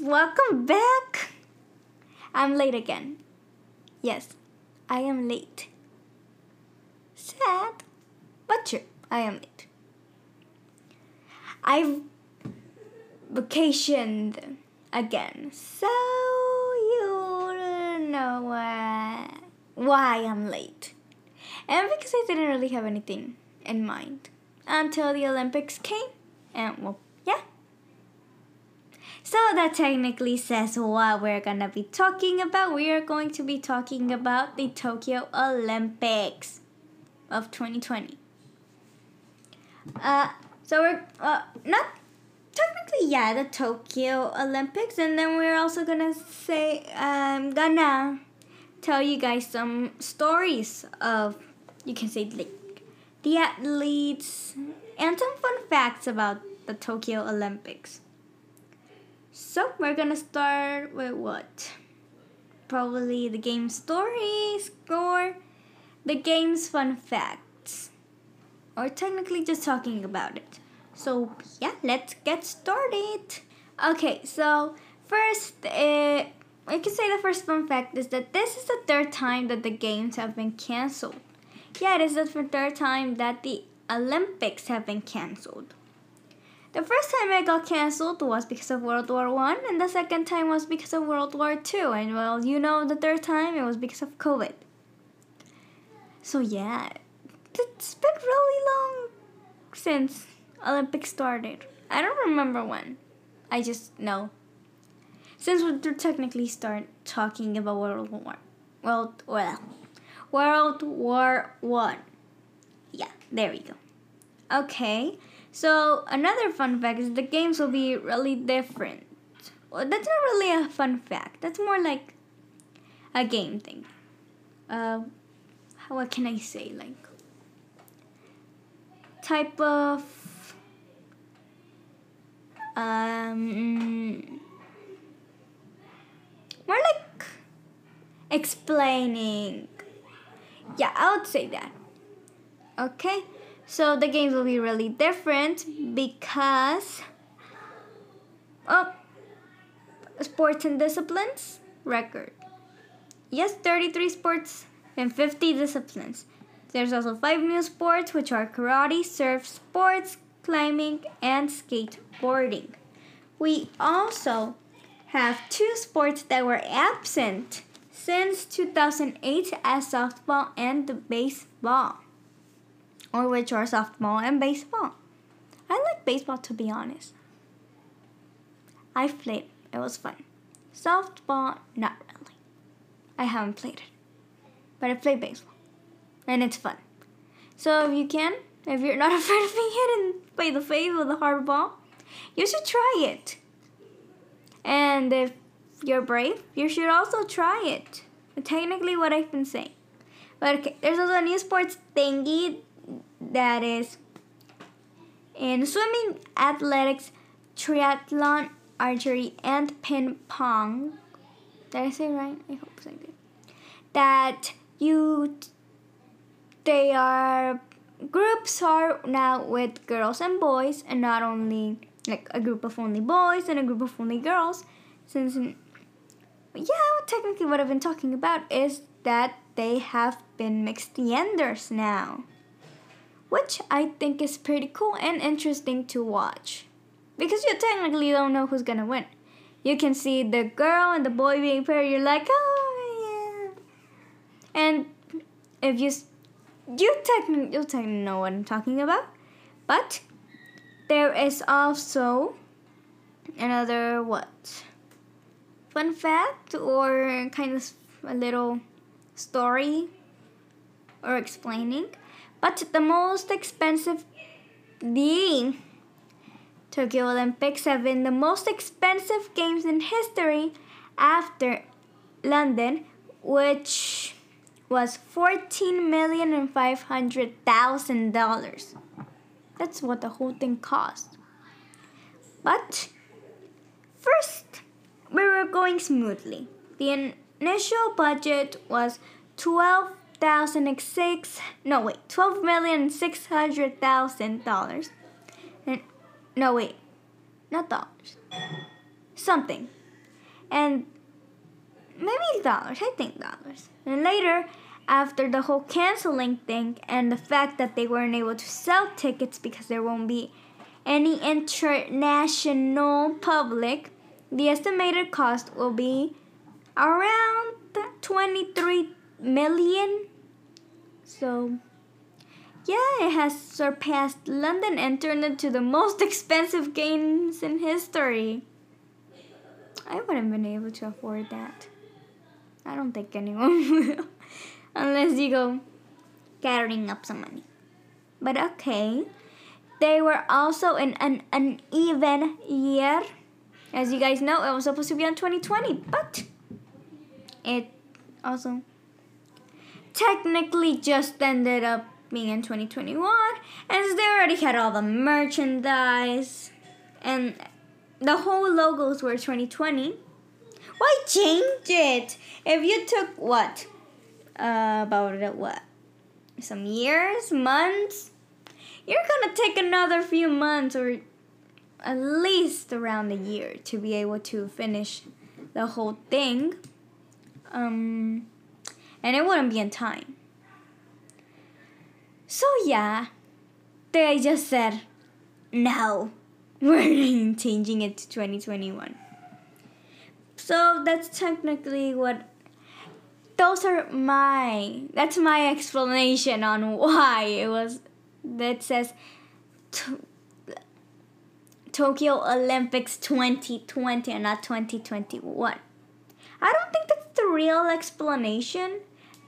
welcome back. I'm late again. Yes, I am late. Sad, but true, I am late. I've vacationed again, so you know uh, why I'm late. And because I didn't really have anything in mind until the Olympics came, and well. So that technically says what we're gonna be talking about. We are going to be talking about the Tokyo Olympics of 2020. Uh, so we're uh, not technically yeah the Tokyo Olympics, and then we're also gonna say I'm gonna tell you guys some stories of you can say like the athletes and some fun facts about the Tokyo Olympics. So we're gonna start with what? Probably the game stories or the game's fun facts. Or technically just talking about it. So yeah, let's get started. Okay, so first, uh, I can say the first fun fact is that this is the third time that the games have been cancelled. Yeah, it is the third time that the Olympics have been cancelled. The first time it got cancelled was because of World War One, and the second time was because of World War Two, and well, you know, the third time it was because of COVID. So yeah, it's been really long since Olympics started. I don't remember when. I just know. Since we're technically start talking about World War, World well, World War One. Yeah, there we go. Okay, so another fun fact is the games will be really different. Well, that's not really a fun fact. That's more like a game thing. Uh, what can I say? Like type of um more like explaining. Yeah, I would say that. Okay, so the games will be really different because oh, sports and disciplines record. Yes, 33 sports and 50 disciplines. There's also five new sports, which are karate, surf sports, climbing, and skateboarding. We also have two sports that were absent since 2008 as softball and baseball, or which are softball and baseball. I like baseball to be honest. I played, it was fun. Softball, not really. I haven't played it, but I played baseball, and it's fun. So if you can, if you're not afraid of being hit in by the face with a hard ball, you should try it. And if you're brave, you should also try it. Technically, what I've been saying. But okay, there's also a new sports thingy that is in swimming, athletics, triathlon, archery, and ping pong. Did I say right? I hope I did. That you, they are groups are now with girls and boys, and not only like a group of only boys and a group of only girls. Since, mm, yeah, technically, what I've been talking about is that they have been mixed genders now, which I think is pretty cool and interesting to watch because you technically don't know who's gonna win. You can see the girl and the boy being paired. You're like, oh yeah, and if you you technically you technically know what I'm talking about, but there is also another what fun fact or kind of a little story or explaining. But the most expensive the Tokyo Olympics have been the most expensive games in history after London, which was fourteen million and five hundred thousand dollars. That's what the whole thing cost. But first, we were going smoothly. The initial budget was twelve thousand six no wait twelve million six hundred thousand dollars and no wait not dollars something and maybe dollars. I think dollars. And later, after the whole canceling thing and the fact that they weren't able to sell tickets because there won't be any international public, the estimated cost will be around 23 million. So, yeah, it has surpassed London and turned into the most expensive games in history. I wouldn't have been able to afford that. I don't think anyone will. Unless you go gathering up some money. But okay. They were also in an uneven year. As you guys know, it was supposed to be on 2020, but it also technically just ended up being in 2021 and they already had all the merchandise and the whole logos were 2020 why change it? If you took what? Uh, about what? Some years months? You're gonna take another few months or at least around a year to be able to finish the whole thing. Um, and it wouldn't be in time. So yeah they just said no we're changing it to 2021 so that's technically what those are my that's my explanation on why it was that says to, Tokyo Olympics 2020 and not 2021. I don't think that's the real explanation,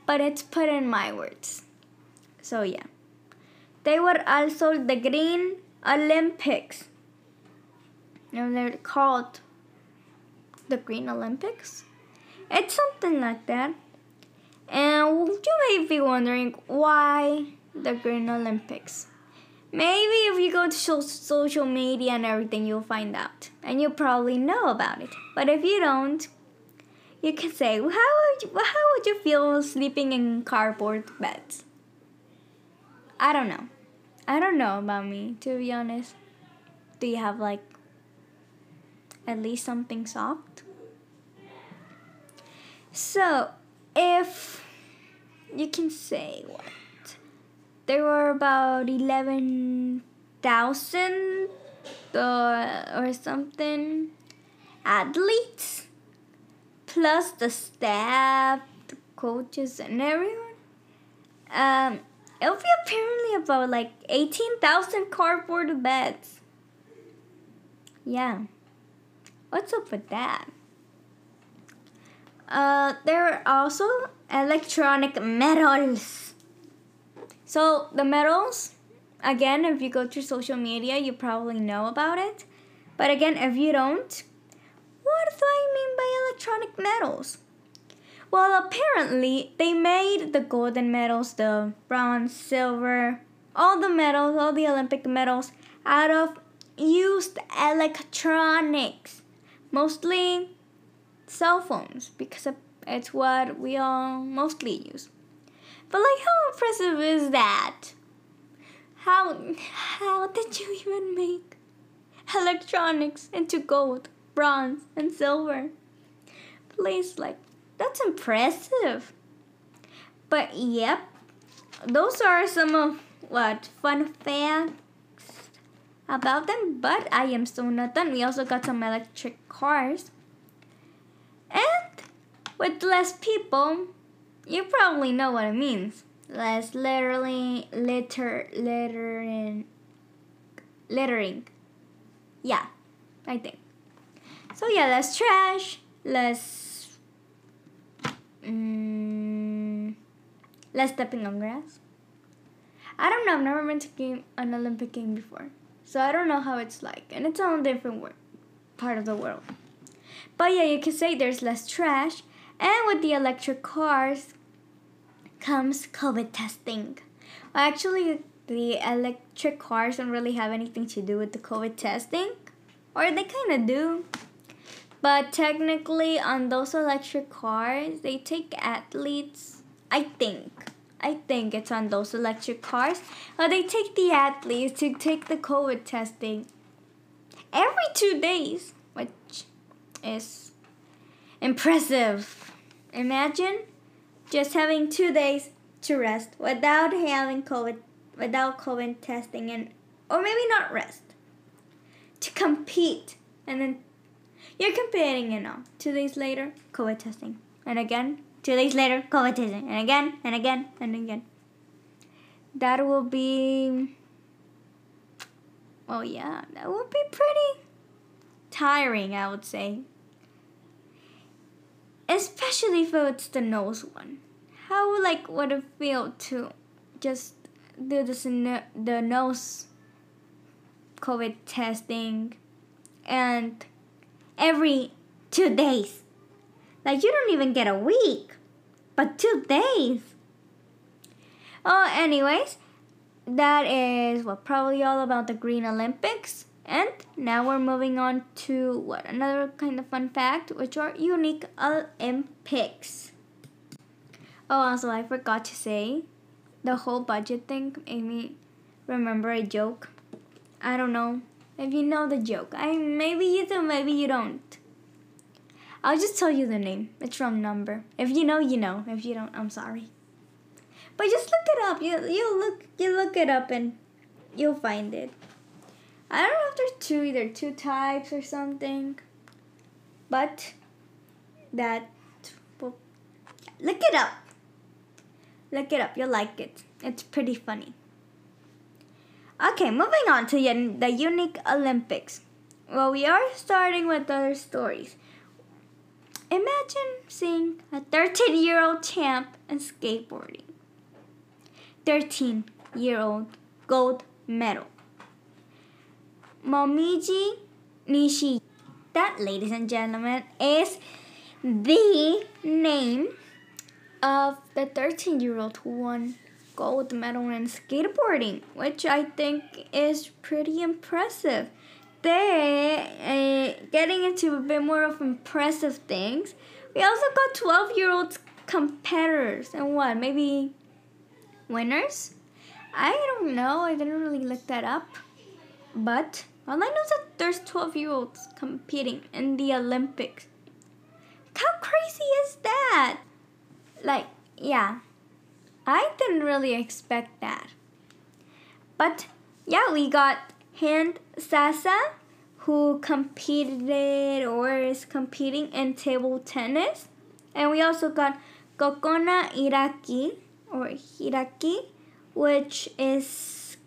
but it's put in my words. So yeah. They were also the Green Olympics. And they're called the Green Olympics. It's something like that. And you may be wondering why the Green Olympics. Maybe if you go to social media and everything, you'll find out. And you'll probably know about it. But if you don't, you can say, how would you, how would you feel sleeping in cardboard beds? I don't know. I don't know about me, to be honest. Do you have like at least something soft? So, if you can say what? There were about 11,000 uh, or something athletes, plus the staff, the coaches, and everyone. Um, it'll be apparently about like 18,000 cardboard beds. Yeah. What's up with that? Uh, there are also electronic medals. So the medals, again, if you go to social media, you probably know about it. But again, if you don't, what do I mean by electronic medals? Well, apparently they made the golden medals, the bronze, silver, all the medals, all the Olympic medals out of used electronics, mostly cell phones, because it's what we all mostly use. But like, how impressive is that? How how did you even make electronics into gold, bronze, and silver? Please, like that's impressive. But yep, those are some of what fun facts about them. But I am still not done. We also got some electric cars. And with less people, you probably know what it means. Less literally litter littering littering. Yeah, I think. So yeah, less trash, less Mm, less stepping on grass. I don't know. I've never been to game an Olympic game before, so I don't know how it's like, and it's on a different wor- part of the world. But yeah, you can say there's less trash, and with the electric cars comes COVID testing. Actually, the electric cars don't really have anything to do with the COVID testing, or they kind of do. But technically, on those electric cars, they take athletes. I think. I think it's on those electric cars. But they take the athletes to take the COVID testing every two days, which is impressive. Imagine just having two days to rest without having COVID, without COVID testing, and or maybe not rest to compete, and then you're competing, you know. Two days later, COVID testing, and again, two days later, COVID testing, and again, and again, and again. That will be. Well, yeah, that will be pretty tiring, I would say. Especially if it's the nose one. How like would it feel to just do this the nose COVID testing and every two days? Like you don't even get a week, but two days. Oh, anyways, that is what probably all about the Green Olympics. And now we're moving on to what another kind of fun fact, which are unique Olympics. Oh, also I forgot to say, the whole budget thing made me remember a joke. I don't know if you know the joke. I maybe you do, maybe you don't. I'll just tell you the name. It's from Number. If you know, you know. If you don't, I'm sorry. But just look it up. You you look you look it up and you'll find it. I don't know if there's two, either two types or something. But that, well, look it up. Look it up. You'll like it. It's pretty funny. Okay, moving on to the unique Olympics. Well, we are starting with other stories. Imagine seeing a 13 year old champ in skateboarding. 13 year old gold medal. Momiji Nishi. That, ladies and gentlemen, is the name of the 13 year old who won gold medal in skateboarding, which I think is pretty impressive. They uh, getting into a bit more of impressive things. We also got 12 year old competitors and what, maybe winners? I don't know, I didn't really look that up. But all I know is that there's 12 year olds competing in the Olympics. How crazy is that? Like, yeah, I didn't really expect that. But yeah, we got Hend Zaza, who competed or is competing in table tennis. And we also got Kokona Iraki, or Hiraki, which is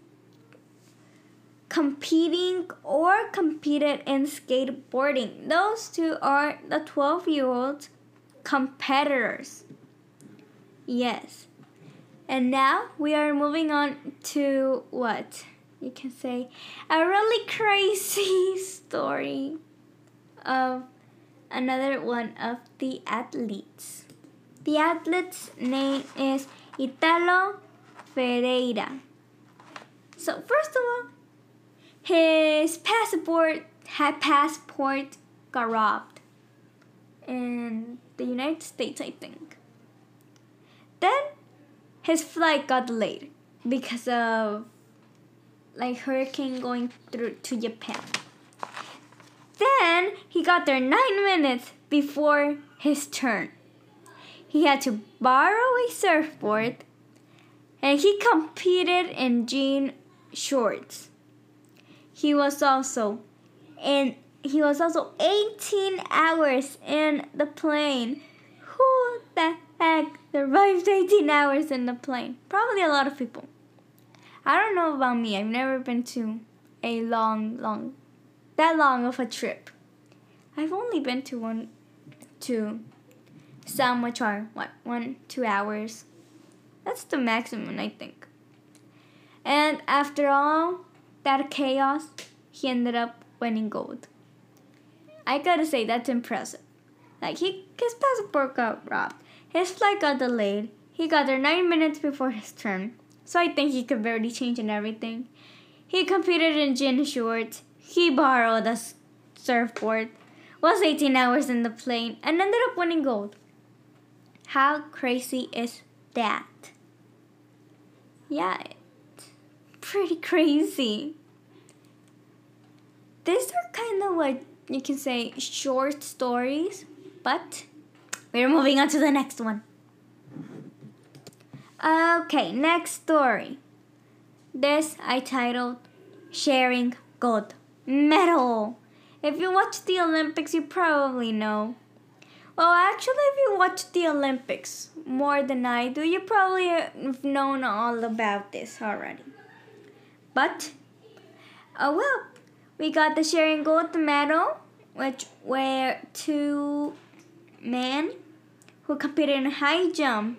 competing or competed in skateboarding. Those two are the 12 year old competitors. Yes. And now we are moving on to what? You can say a really crazy story of another one of the athletes. The athlete's name is Italo Ferreira. So, first of all, his passport had passport got robbed in the United States, I think. Then his flight got delayed because of like hurricane going through to Japan. Then he got there nine minutes before his turn. He had to borrow a surfboard and he competed in jean shorts he was also in he was also 18 hours in the plane. Heck survives 18 hours in the plane? Probably a lot of people. I don't know about me. I've never been to a long, long, that long of a trip. I've only been to one, two, some which are what one, two hours. That's the maximum, I think. And after all, that chaos, he ended up winning gold. I gotta say, that's impressive. Like, he, his passport got robbed, his flight got delayed, he got there nine minutes before his turn, so I think he could barely change in everything. He competed in jean shorts, he borrowed a surfboard, was 18 hours in the plane, and ended up winning gold. How crazy is that? Yeah, pretty crazy. These are kind of what you can say short stories But we're moving on to the next one. Okay, next story. This I titled Sharing Gold Medal. If you watch the Olympics, you probably know. Well, actually, if you watch the Olympics more than I do, you probably have known all about this already. But, oh well, we got the sharing gold medal, which were two men who competed in high jump,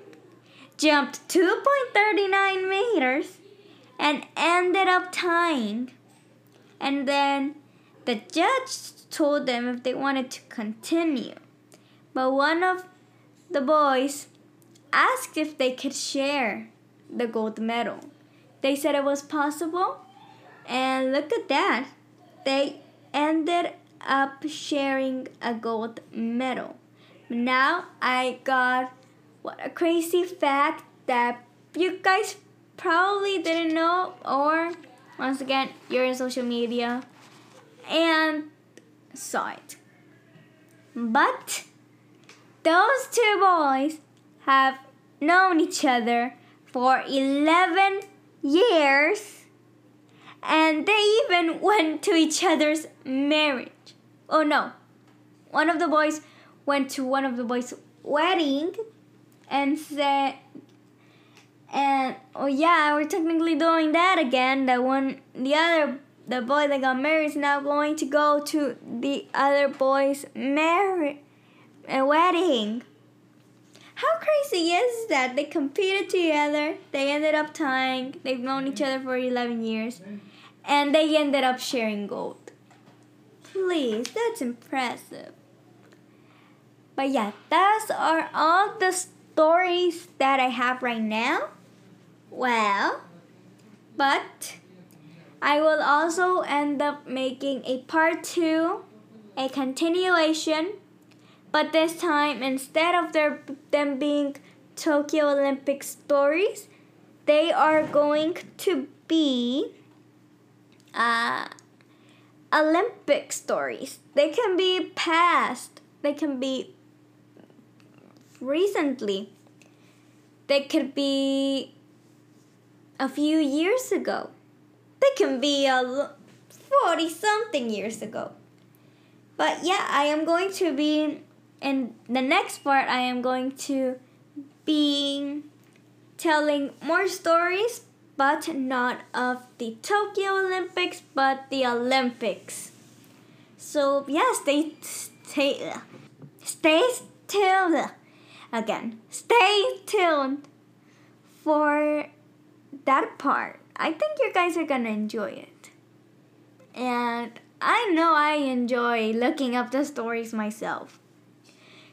jumped 2.39 meters, and ended up tying. And then the judge told them if they wanted to continue. But one of the boys asked if they could share the gold medal. They said it was possible, and look at that. They ended up sharing a gold medal. Now I got what a crazy fact that you guys probably didn't know, or once again, you're in social media and saw it. But those two boys have known each other for 11 years and they even went to each other's marriage. Oh no, one of the boys went to one of the boys' wedding and said, and oh yeah, we're technically doing that again. The one, the other, the boy that got married is now going to go to the other boy's marriage, a uh, wedding. How crazy is that? They competed together. They ended up tying. They've known each other for 11 years. And they ended up sharing gold. Please, that's impressive. But yeah, those are all the stories that I have right now. Well, but I will also end up making a part two, a continuation but this time, instead of their, them being Tokyo Olympic stories, they are going to be uh, Olympic stories. They can be past, they can be recently, they could be a few years ago, they can be a 40 something years ago. But yeah, I am going to be in the next part, I am going to be telling more stories, but not of the Tokyo Olympics, but the Olympics. So yeah, stay stay stay tuned again. Stay tuned for that part. I think you guys are gonna enjoy it. And I know I enjoy looking up the stories myself.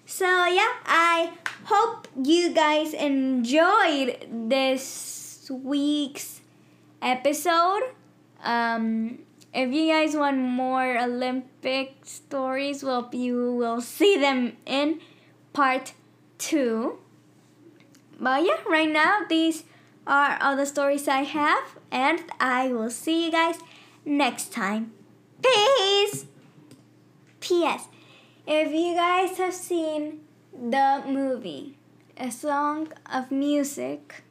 So, yeah, I hope you guys enjoyed this week's episode. Um, if you guys want more Olympic stories, well, you will see them in part two. But yeah, right now, these are all the stories I have, and I will see you guys next time. Peace! P.S. If you guys have seen the movie, A Song of Music,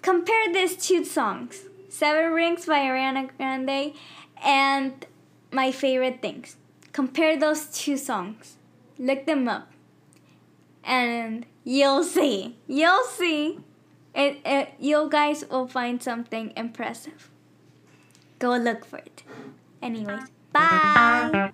compare these two songs Seven Rings by Ariana Grande and My Favorite Things. Compare those two songs. Look them up and you'll see. You'll see. It, it, you guys will find something impressive. Go look for it. Anyways, bye.